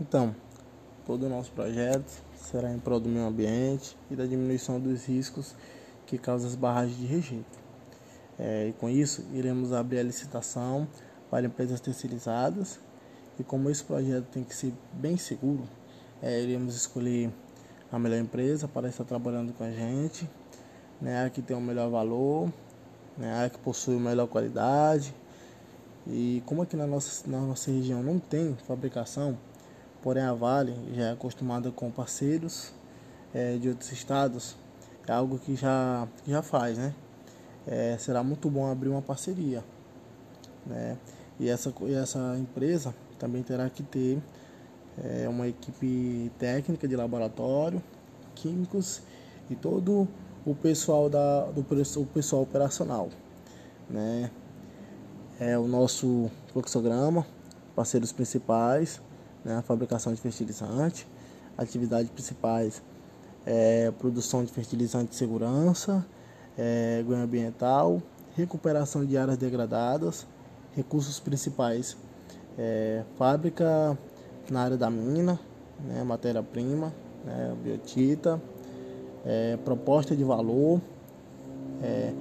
Então, todo o nosso projeto será em prol do meio ambiente e da diminuição dos riscos que causam as barragens de rejeito. É, e com isso, iremos abrir a licitação para empresas terceirizadas e como esse projeto tem que ser bem seguro, é, iremos escolher a melhor empresa para estar trabalhando com a gente, né, a que tem o melhor valor, né, a que possui a melhor qualidade. E como aqui na nossa, na nossa região não tem fabricação, Porém, a Vale já é acostumada com parceiros é, de outros estados, é algo que já, já faz, né? É, será muito bom abrir uma parceria, né? E essa, e essa empresa também terá que ter é, uma equipe técnica de laboratório, químicos e todo o pessoal da do o pessoal operacional, né? É o nosso fluxograma, parceiros principais né, fabricação de fertilizante. Atividades principais é produção de fertilizante de segurança, é, ganho ambiental, recuperação de áreas degradadas, recursos principais, é, fábrica na área da mina, né, matéria-prima, né, biotita, é, proposta de valor, é,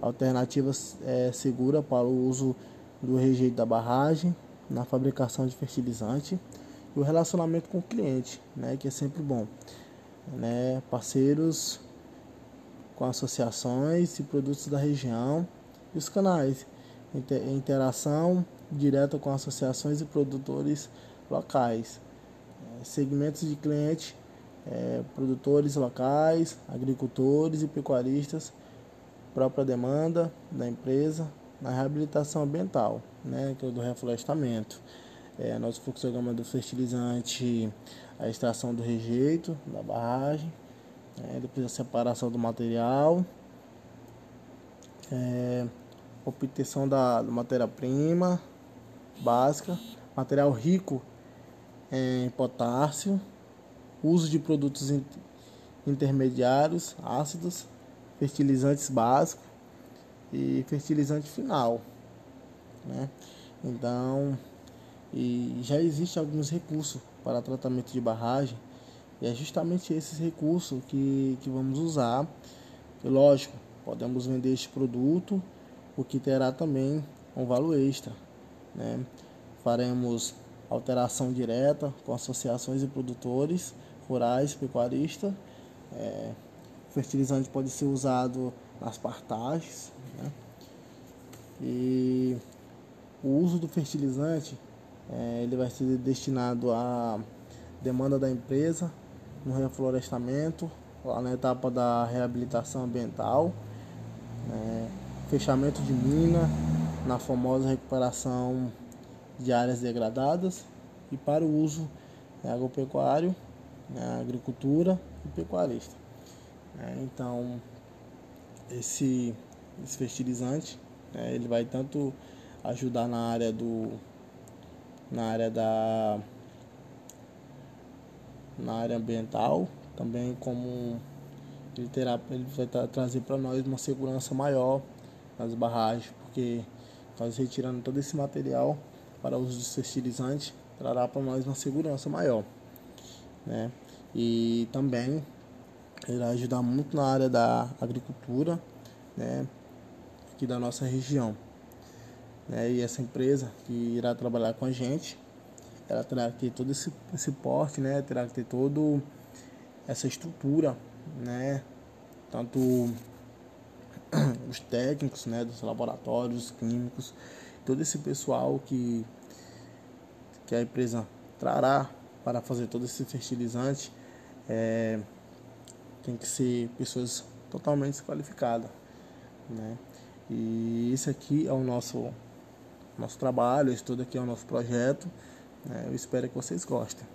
alternativas é, segura para o uso do rejeito da barragem na fabricação de fertilizante e o relacionamento com o cliente, né, que é sempre bom. Né, parceiros com associações e produtos da região e os canais, interação direta com associações e produtores locais, é, segmentos de cliente, é, produtores locais, agricultores e pecuaristas, própria demanda da empresa na reabilitação ambiental, né, que é do reflorestamento é, nosso fluxograma do fertilizante, a extração do rejeito da barragem, é, depois a separação do material, é, obtenção da, matéria-prima básica, material rico em potássio, uso de produtos intermediários, ácidos, fertilizantes básicos e fertilizante final. Né? Então, e já existem alguns recursos para tratamento de barragem e é justamente esses recursos que, que vamos usar. E, lógico, podemos vender este produto, o que terá também um valor extra. Né? Faremos alteração direta com associações e produtores rurais, pecuaristas. É, fertilizante pode ser usado nas partagens. Né? E o uso do fertilizante é, ele vai ser destinado à demanda da empresa no reflorestamento, lá na etapa da reabilitação ambiental, é, fechamento de mina, na famosa recuperação de áreas degradadas e para o uso agropecuário, né, agricultura e pecuarista. É, então, esse, esse fertilizante é, ele vai tanto ajudar na área do na área da na área ambiental, também como ele terá ele vai tra trazer para nós uma segurança maior nas barragens, porque nós retirando todo esse material para uso de fertilizante trará para nós uma segurança maior, né? E também irá ajudar muito na área da agricultura, né? Aqui da nossa região né? E essa empresa que irá trabalhar com a gente, ela terá que ter todo esse, esse porte, né? Terá que ter todo essa estrutura, né? Tanto os técnicos, né? Dos laboratórios, químicos, todo esse pessoal que que a empresa trará para fazer todo esse fertilizante é, tem que ser pessoas totalmente qualificadas, né? E esse aqui é o nosso nosso trabalho, esse tudo aqui é o nosso projeto. Né? Eu espero que vocês gostem.